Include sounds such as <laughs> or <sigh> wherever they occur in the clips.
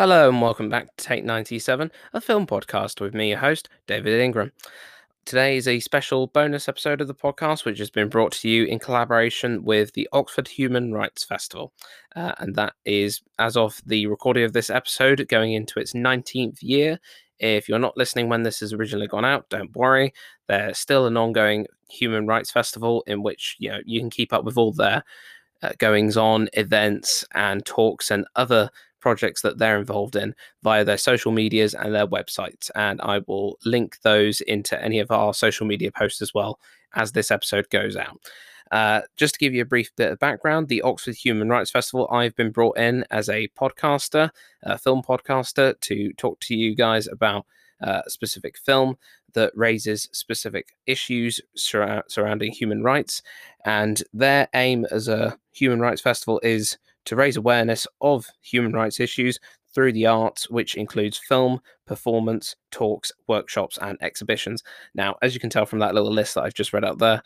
Hello and welcome back to Take 97, a film podcast with me, your host, David Ingram. Today is a special bonus episode of the podcast, which has been brought to you in collaboration with the Oxford Human Rights Festival. Uh, and that is, as of the recording of this episode, going into its 19th year. If you're not listening when this has originally gone out, don't worry. There's still an ongoing human rights festival in which you know you can keep up with all their uh, goings on, events, and talks and other projects that they're involved in via their social medias and their websites. And I will link those into any of our social media posts as well as this episode goes out. Uh, just to give you a brief bit of background, the Oxford Human Rights Festival, I've been brought in as a podcaster, a film podcaster, to talk to you guys about uh, a specific film that raises specific issues sur- surrounding human rights. And their aim as a human rights festival is to raise awareness of human rights issues through the arts, which includes film, performance, talks, workshops, and exhibitions. Now, as you can tell from that little list that I've just read out there,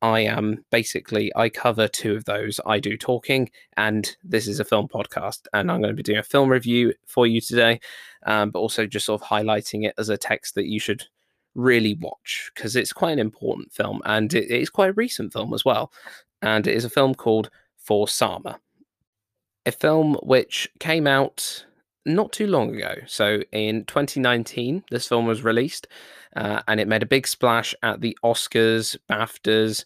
I am basically, I cover two of those. I do talking, and this is a film podcast. And I'm going to be doing a film review for you today, um, but also just sort of highlighting it as a text that you should really watch because it's quite an important film and it is quite a recent film as well. And it is a film called For Sama a film which came out not too long ago. So in 2019, this film was released uh, and it made a big splash at the Oscars, BAFTAs,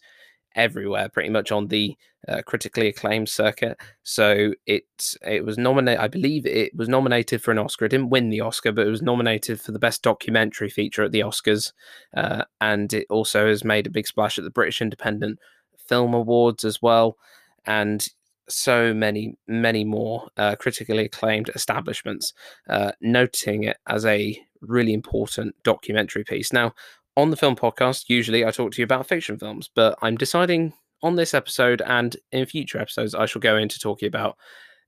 everywhere, pretty much on the uh, critically acclaimed circuit. So it it was nominated. I believe it was nominated for an Oscar. It didn't win the Oscar, but it was nominated for the best documentary feature at the Oscars, uh, and it also has made a big splash at the British Independent Film Awards as well. And so many, many more uh, critically acclaimed establishments, uh, noting it as a really important documentary piece. Now, on the film podcast, usually I talk to you about fiction films, but I'm deciding on this episode and in future episodes, I shall go into talking about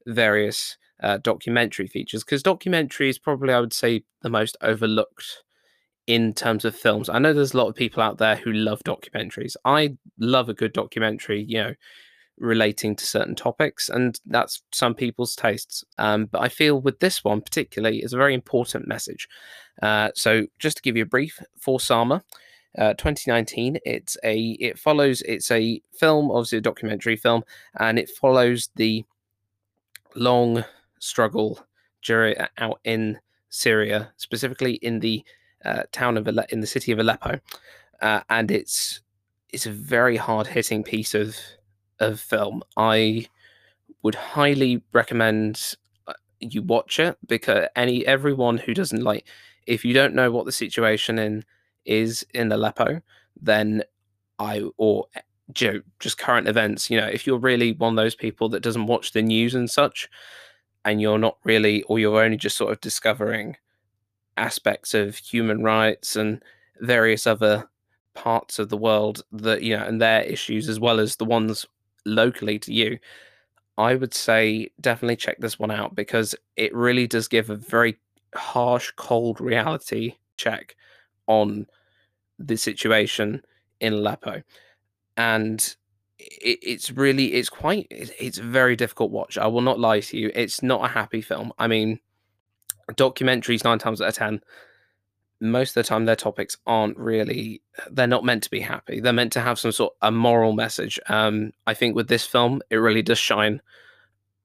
various uh, documentary features because documentary is probably, I would say, the most overlooked in terms of films. I know there's a lot of people out there who love documentaries. I love a good documentary, you know relating to certain topics, and that's some people's tastes. Um, but I feel with this one particularly is a very important message. Uh, so just to give you a brief, for Sama, uh, 2019, it's a it follows it's a film, obviously a documentary film, and it follows the long struggle during out in Syria, specifically in the uh, town of Ale- in the city of Aleppo, uh, and it's it's a very hard hitting piece of of film, I would highly recommend uh, you watch it because any everyone who doesn't like if you don't know what the situation in is in Aleppo, then I or eh, just current events, you know, if you're really one of those people that doesn't watch the news and such, and you're not really, or you're only just sort of discovering aspects of human rights and various other parts of the world that you know and their issues as well as the ones locally to you, I would say definitely check this one out because it really does give a very harsh, cold reality check on the situation in Aleppo. And it, it's really, it's quite, it's a very difficult watch. I will not lie to you. It's not a happy film. I mean, documentaries nine times out of 10 most of the time their topics aren't really they're not meant to be happy. They're meant to have some sort of a moral message. Um i think with this film it really does shine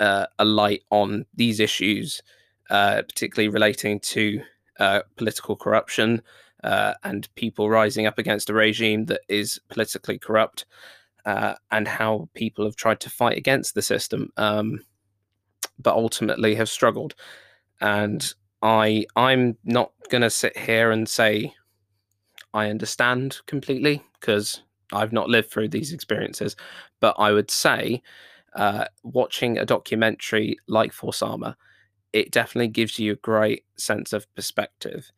uh, a light on these issues uh particularly relating to uh political corruption uh and people rising up against a regime that is politically corrupt uh and how people have tried to fight against the system um but ultimately have struggled. And I I'm not gonna sit here and say I understand completely because I've not lived through these experiences, but I would say uh, watching a documentary like For Sama, it definitely gives you a great sense of perspective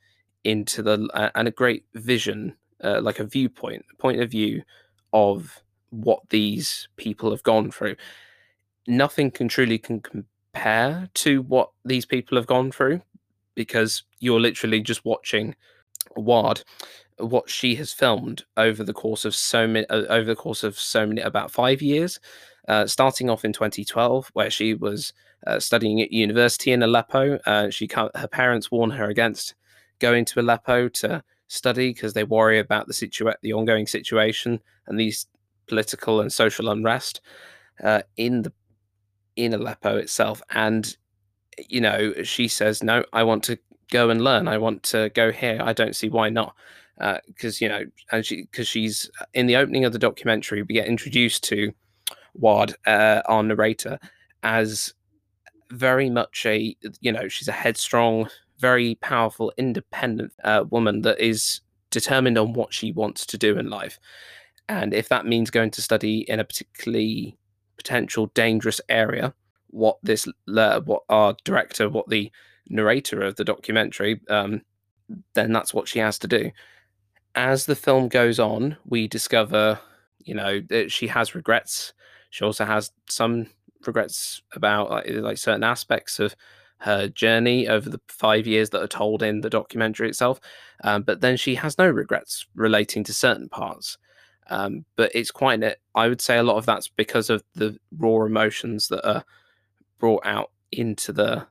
into the uh, and a great vision, uh, like a viewpoint, point of view of what these people have gone through. Nothing can truly can compare to what these people have gone through because you're literally just watching Ward, what she has filmed over the course of so many uh, over the course of so many about five years, uh, starting off in 2012, where she was uh, studying at university in Aleppo. She her parents warn her against going to Aleppo to study because they worry about the situa- the ongoing situation and these political and social unrest uh, in the in Aleppo itself. And you know, she says, "No, I want to go and learn. I want to go here. I don't see why not." Because uh, you know, and she because she's in the opening of the documentary, we get introduced to Ward, uh, our narrator, as very much a you know she's a headstrong, very powerful, independent uh, woman that is determined on what she wants to do in life, and if that means going to study in a particularly potential dangerous area, what this what our director, what the narrator of the documentary, um, then that's what she has to do. As the film goes on, we discover, you know, that she has regrets. She also has some regrets about like, like certain aspects of her journey over the five years that are told in the documentary itself. Um, but then she has no regrets relating to certain parts. Um, but it's quite, I would say a lot of that's because of the raw emotions that are brought out into the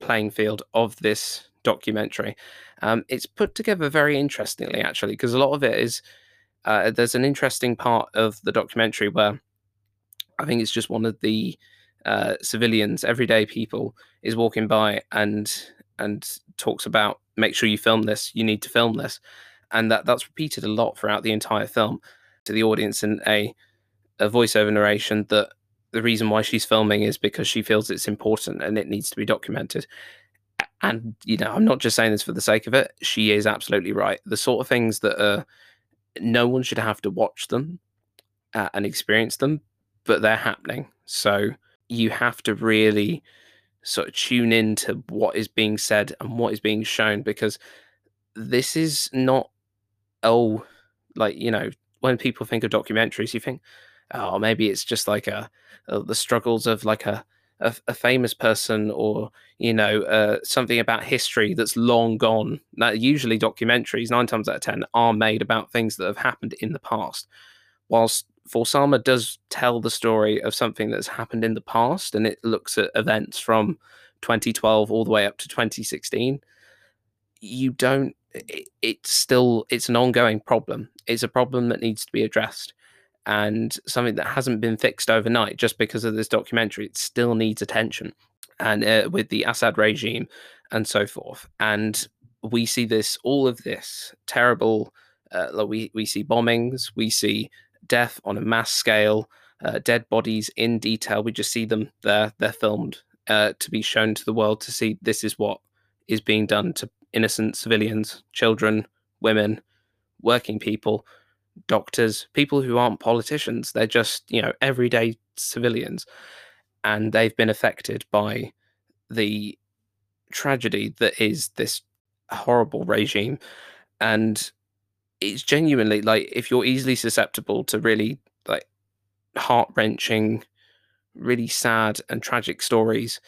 playing field of this documentary. Um, it's put together very interestingly, actually, because a lot of it is uh, there's an interesting part of the documentary where I think it's just one of the uh, civilians, everyday people, is walking by and and talks about make sure you film this. You need to film this, and that that's repeated a lot throughout the entire film to the audience in a a voiceover narration that the reason why she's filming is because she feels it's important and it needs to be documented. And you know, I'm not just saying this for the sake of it. She is absolutely right. The sort of things that uh, no one should have to watch them uh, and experience them, but they're happening. So you have to really sort of tune into what is being said and what is being shown because this is not oh like you know when people think of documentaries you think oh, maybe it's just like a, a the struggles of like a, a, a famous person or you know uh, something about history that's long gone. Now, usually documentaries nine times out of ten are made about things that have happened in the past, whilst For Sama does tell the story of something that's happened in the past and it looks at events from 2012 all the way up to 2016. You don't. It, it's still it's an ongoing problem. It's a problem that needs to be addressed and something that hasn't been fixed overnight just because of this documentary. It still needs attention, and uh, with the Assad regime and so forth. And we see this, all of this terrible. Uh, we we see bombings, we see death on a mass scale, uh, dead bodies in detail. We just see them there. They're filmed uh, to be shown to the world to see this is what is being done to innocent civilians, children, women, working people doctors, people who aren't politicians. They're just, you know, everyday civilians. And they've been affected by the tragedy that is this horrible regime. And it's genuinely like if you're easily susceptible to really like heart wrenching, really sad and tragic stories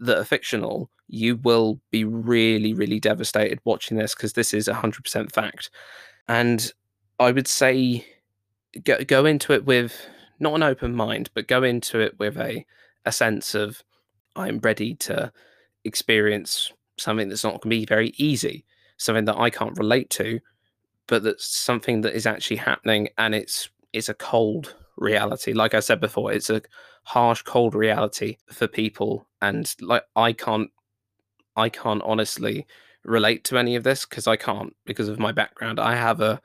that are fictional, you will be really, really devastated watching this because this is 100% fact. And I would say go go into it with not an open mind, but go into it with a a sense of I'm ready to experience something that's not going to be very easy, something that I can't relate to, but that's something that is actually happening, and it's it's a cold reality. Like I said before, it's a harsh, cold reality for people, and like I can't I can't honestly relate to any of this because I can't because of my background. I have a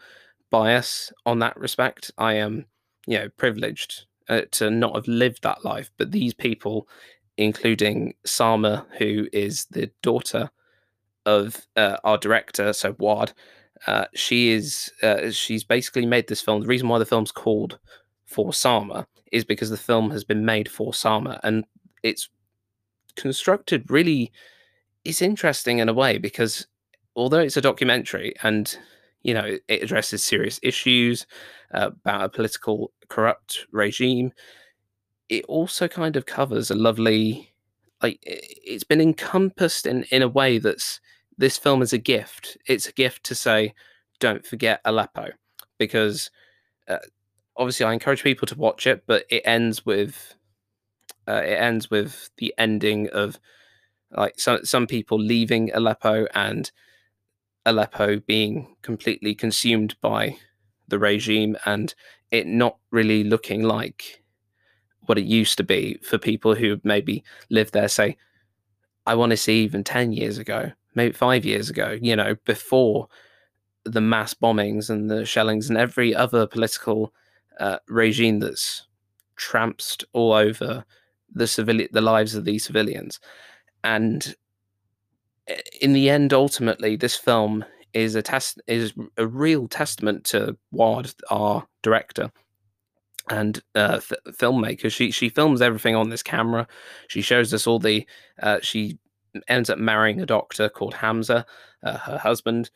bias on that respect. I am, you know, privileged uh, to not have lived that life. But these people, including Sama, who is the daughter of uh, our director, so Ward, uh, she is uh, she's basically made this film. The reason why the film's called For Sama is because the film has been made for Sama, and it's constructed really. It's interesting in a way because although it's a documentary and you know, it addresses serious issues uh, about a political corrupt regime. It also kind of covers a lovely, like, it's been encompassed in in a way that's this film is a gift. It's a gift to say, don't forget Aleppo, because uh, obviously I encourage people to watch it, but it ends with uh, it ends with the ending of like some some people leaving Aleppo and Aleppo being completely consumed by the regime and it not really looking like what it used to be for people who maybe lived there say I want to see even 10 years ago, maybe 5 years ago, you know, before the mass bombings and the shellings and every other political uh, regime that's tramped all over the civilian the lives of these civilians. And in the end ultimately this film is a test is a real testament to Ward our director and uh, f- filmmaker. She she films everything on this camera. She shows us all the uh, she ends up marrying a doctor called Hamza uh, her husband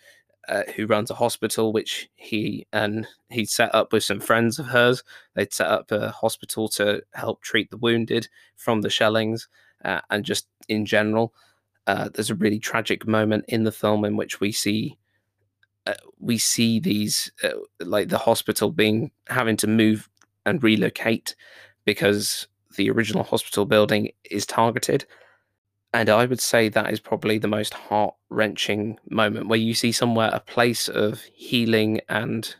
uh, who runs a hospital, which he and he set up with some friends of hers. They'd set up a hospital to help treat the wounded from the shellings, uh, and just in general, uh, there's a really tragic moment in the film in which we see uh, we see these uh, like the hospital being having to move and relocate because the original hospital building is targeted and I would say that is probably the most heart wrenching moment where you see somewhere a place of healing and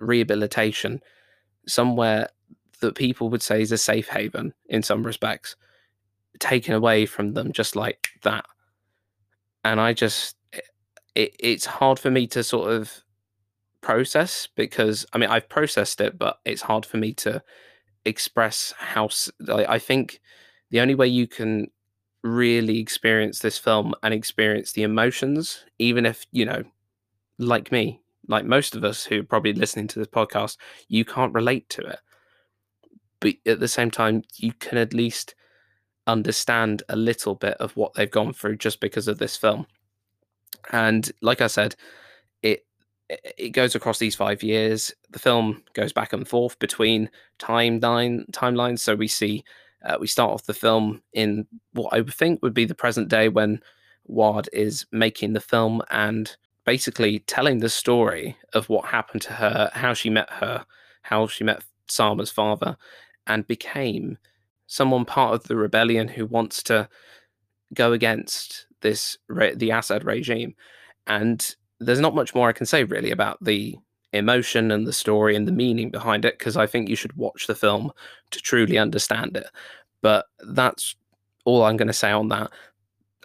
rehabilitation, somewhere that people would say is a safe haven in some respects, taken away from them just like that. And I just, it, it's hard for me to sort of process because I mean, I've processed it, but it's hard for me to express how I think the only way you can really experience this film and experience the emotions, even if, you know, like me, like most of us who are probably listening to this podcast, you can't relate to it. But at the same time, you can at least understand a little bit of what they've gone through just because of this film. And like I said, it it goes across these five years. The film goes back and forth between timeline timelines. So we see uh, we start off the film in what I would think would be the present day when Ward is making the film and basically telling the story of what happened to her, how she met her, how she met Sama's father, and became someone part of the rebellion who wants to go against this the Assad regime. And there's not much more I can say really about the emotion and the story and the meaning behind it because I think you should watch the film to truly understand it. But that's all I'm going to say on that.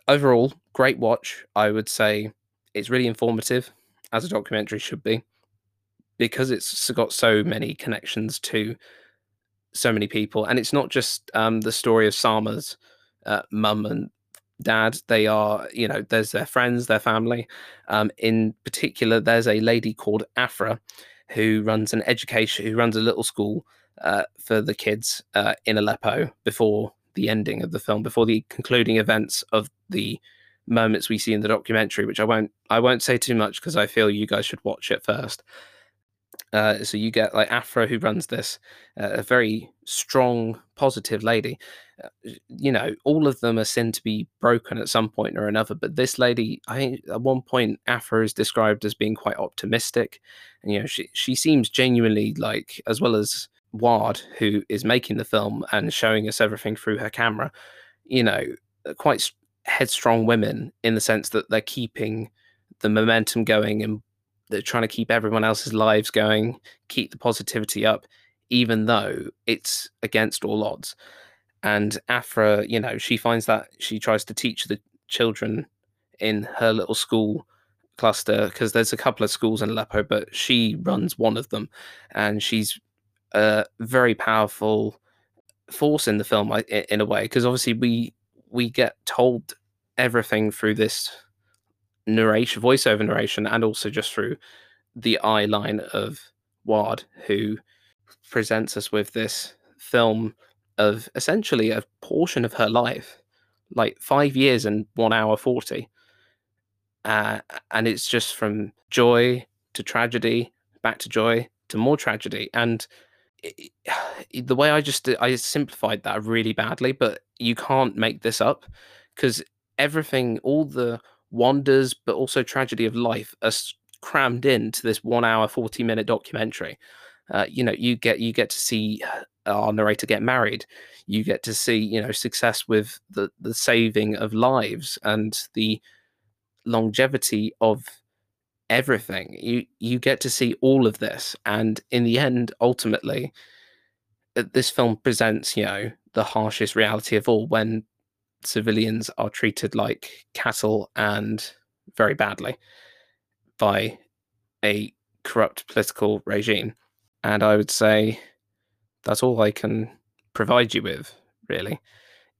Overall, great watch. I would say it's really informative, as a documentary should be, because it's got so many connections to so many people. And it's not just um, the story of Sama's uh, mum and dad. They are, you know, there's their friends, their family. Um, in particular, there's a lady called Afra who runs an education, who runs a little school uh, for the kids uh, in Aleppo before the ending of the film, before the concluding events of the moments we see in the documentary, which I won't I won't say too much because I feel you guys should watch it first. Uh, so you get like Afra, who runs this, uh, a very strong, positive lady. Uh, you know, all of them are seen to be broken at some point or another. But this lady, I think at one point, Afra is described as being quite optimistic, and you know, she she seems genuinely like, as well as Ward, who is making the film and showing us everything through her camera. You know, quite headstrong women in the sense that they're keeping the momentum going and they're trying to keep everyone else's lives going, keep the positivity up, even though it's against all odds. And Afra, you know, she finds that she tries to teach the children in her little school cluster because there's a couple of schools in Aleppo, but she runs one of them, and she's a very powerful force in the film in a way because obviously we we get told everything through this narration, voiceover narration, and also just through the eye line of Ward, who presents us with this film of essentially a portion of her life, like five years and one hour 40. Uh, and it's just from joy to tragedy, back to joy to more tragedy. And it, the way I just I simplified that really badly, but you can't make this up because everything, all the wonders but also tragedy of life are crammed into this one hour 40 minute documentary. Uh, you know you get you get to see our narrator get married. You get to see you know success with the the saving of lives and the longevity of everything. You you get to see all of this and in the end ultimately uh, this film presents you know the harshest reality of all when civilians are treated like cattle and very badly by a corrupt political regime. And i would say that's all i can provide you with really.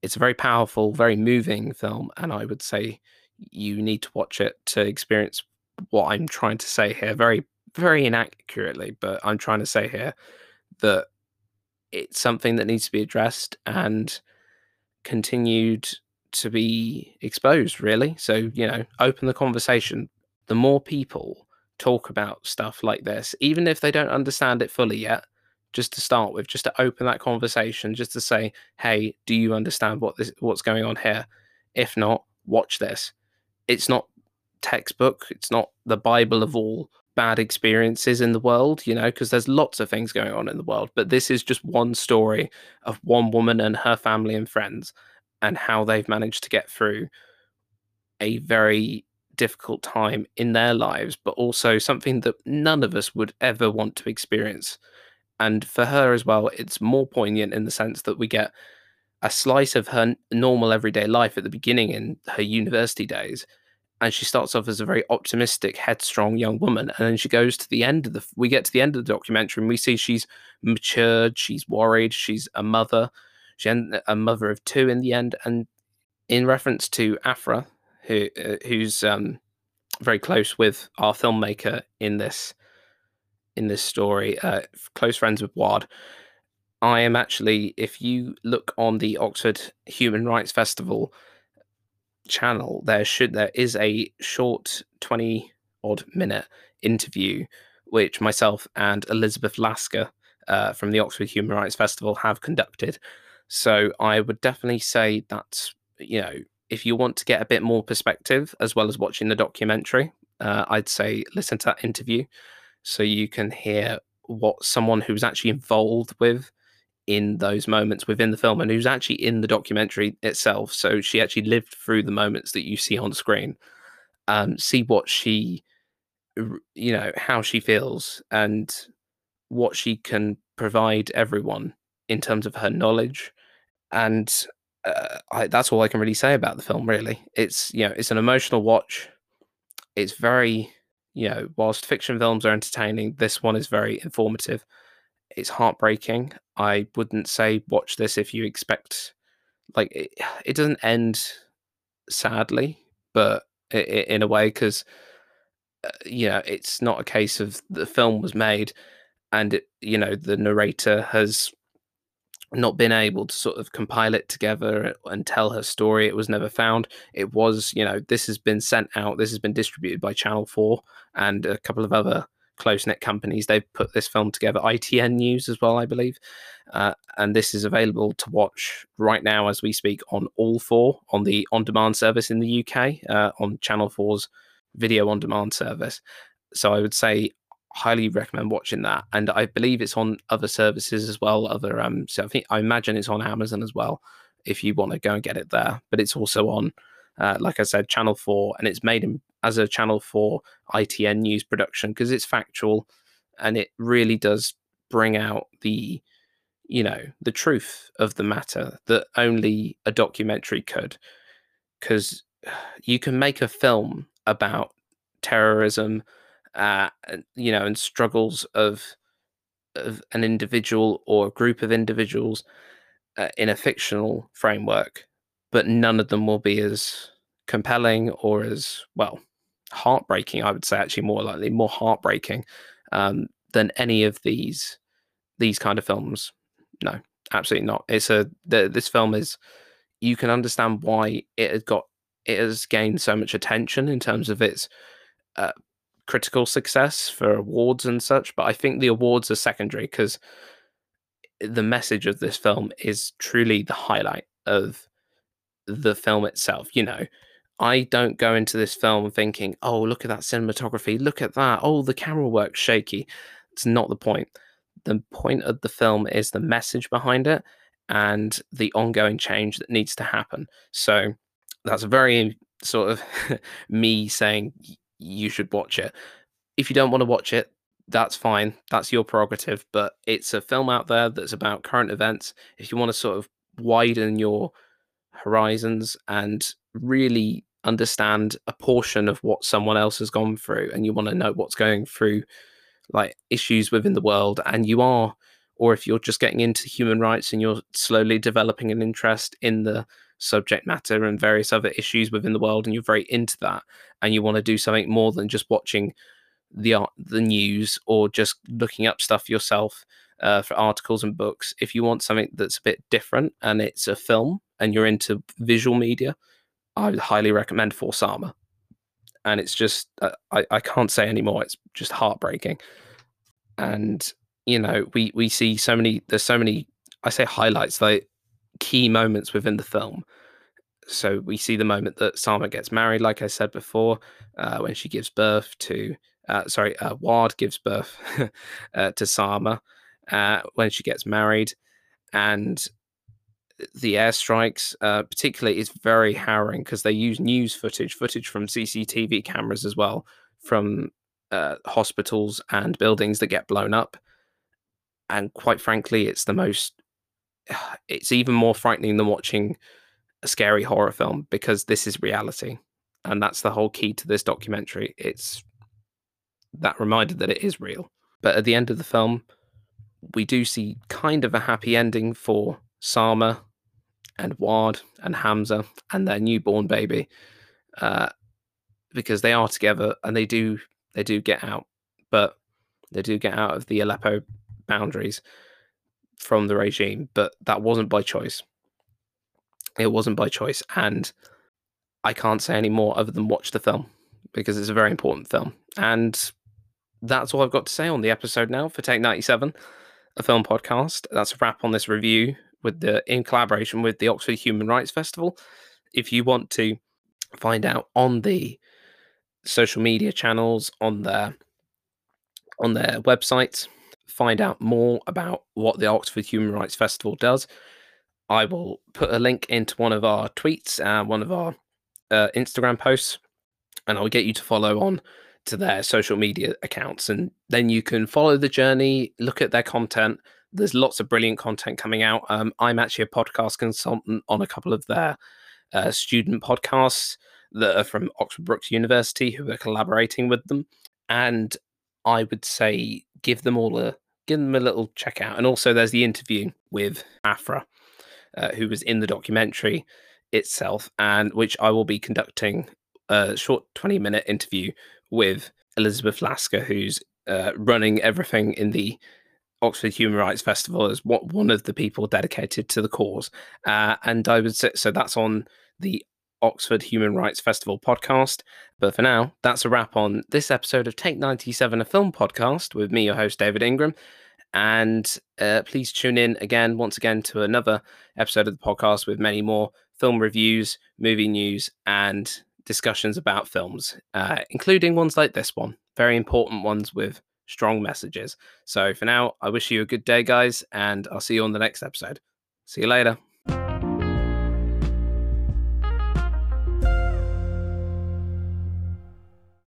It's a very powerful very moving film and i would say you need to watch it to experience what I'm trying to say here very, very inaccurately, but I'm trying to say here that it's something that needs to be addressed and continued to be exposed, really. So, you know, open the conversation. The more people talk about stuff like this, even if they don't understand it fully yet, just to start with, just to open that conversation, just to say, hey, do you understand what this what's going on here? If not, watch this. It's not textbook. It's not the Bible of all bad experiences in the world, you know, because there's lots of things going on in the world. But this is just one story of one woman and her family and friends and how they've managed to get through a very difficult time in their lives, but also something that none of us would ever want to experience. And for her as well, it's more poignant in the sense that we get a slice of her normal everyday life at the beginning in her university days and she starts off as a very optimistic, headstrong young woman, and then she goes to the end of the. We get to the end of the documentary, and we see she's matured, she's worried, she's a mother, she's a mother of two in the end, and in reference to Afra, who uh, who's um, very close with our filmmaker in this in this story, uh, close friends with Ward. I am actually, if you look on the Oxford Human Rights Festival channel, there should there is a short twenty odd minute interview which myself and Elizabeth Lasker uh, from the Oxford Human Rights Festival have conducted. So I would definitely say that you know if you want to get a bit more perspective as well as watching the documentary, uh, I'd say listen to that interview so you can hear what someone who's actually involved with in those moments within the film and who's actually in the documentary itself. So she actually lived through the moments that you see on screen. Um, see what she, you know, how she feels and what she can provide everyone in terms of her knowledge. And uh, I, that's all I can really say about the film. Really, it's you know, it's an emotional watch. It's very, you know, whilst fiction films are entertaining, this one is very informative it's heartbreaking. I wouldn't say watch this if you expect like it, it doesn't end sadly, but it, it, in a way because uh, you know it's not a case of the film was made and you know the narrator has not been able to sort of compile it together and tell her story. It was never found. It was, you know, this has been sent out. This has been distributed by Channel 4 and a couple of other close knit companies. They've put this film together. ITN News as well, I believe. Uh, and this is available to watch right now as we speak on All 4 on the on demand service in the UK, uh, on Channel 4's video on demand service. So I would say highly recommend watching that. And I believe it's on other services as well. Other um, so I think I imagine it's on Amazon as well if you want to go and get it there. But it's also on, uh, like I said, Channel 4, and it's made in as a Channel 4 ITN news production because it's factual and it really does bring out the you know the truth of the matter that only a documentary could. Because you can make a film about terrorism uh you know and struggles of of an individual or a group of individuals uh, in a fictional framework but none of them will be as compelling or as well heartbreaking. I would say actually more likely more heartbreaking um, than any of these these kind of films. No, absolutely not. It's a the, this film is you can understand why it has got it has gained so much attention in terms of its uh, critical success for awards and such. But I think the awards are secondary because the message of this film is truly the highlight of the film itself. You know, I don't go into this film thinking, oh, look at that cinematography, look at that, oh, the camera work's shaky. It's not the point. The point of the film is the message behind it and the ongoing change that needs to happen. So that's a very sort of <laughs> me saying you should watch it. If you don't want to watch it, that's fine. That's your prerogative. But it's a film out there that's about current events. If you want to sort of widen your horizons and really understand a portion of what someone else has gone through and you want to know what's going through like issues within the world and you are or if you're just getting into human rights and you're slowly developing an interest in the subject matter and various other issues within the world and you're very into that and you want to do something more than just watching the art the news or just looking up stuff yourself uh, for articles and books if you want something that's a bit different and it's a film and you're into visual media i would highly recommend for sama and it's just uh, I, I can't say anymore it's just heartbreaking. And you know we we see so many there's so many i say highlights like key moments within the film. So we see the moment that Sama gets married, like I said before, uh, when she gives birth to, uh, sorry, uh, Ward gives birth <laughs> uh, to Sama uh, when she gets married, and the airstrikes, uh, particularly, is very harrowing because they use news footage, footage from CCTV cameras as well, from uh, hospitals and buildings that get blown up. And quite frankly, it's the most, <sighs> it's even more frightening than watching a scary horror film because this is reality. And that's the whole key to this documentary. It's that reminder that it is real. But at the end of the film, we do see kind of a happy ending for Sama and Ward and Hamza and their newborn baby, uh, because they are together and they do they do get out, but they do get out of the Aleppo boundaries from the regime, but that wasn't by choice. It wasn't by choice, and I can't say any more other than watch the film because it's a very important film. And that's all I've got to say on the episode now for Take 97, a film podcast. That's a wrap on this review with the in collaboration with the Oxford Human Rights Festival. If you want to find out on the social media channels, on their on their websites, find out more about what the Oxford Human Rights Festival does. I will put a link into one of our tweets and one of our uh, Instagram posts, and I'll get you to follow on to their social media accounts. And then you can follow the journey, look at their content, there's lots of brilliant content coming out. Um, I'm actually a podcast consultant on a couple of their uh, student podcasts that are from Oxford Brookes University who are collaborating with them. And I would say give them all a give them a little check out. And also there's the interview with Afra, uh, who was in the documentary itself, and which I will be conducting a short 20 minute interview with Elizabeth Lasker, who's uh, running everything in the Oxford Human Rights Festival as what one of the people dedicated to the cause. Uh, and I would say so that's on the Oxford Human Rights Festival podcast. But for now, that's a wrap on this episode of Take 97, a film podcast with me, your host, David Ingram. And uh, please tune in again, once again, to another episode of the podcast with many more film reviews, movie news, and discussions about films, uh, including ones like this one, very important ones with strong messages. So for now, I wish you a good day, guys, and I'll see you on the next episode. See you later.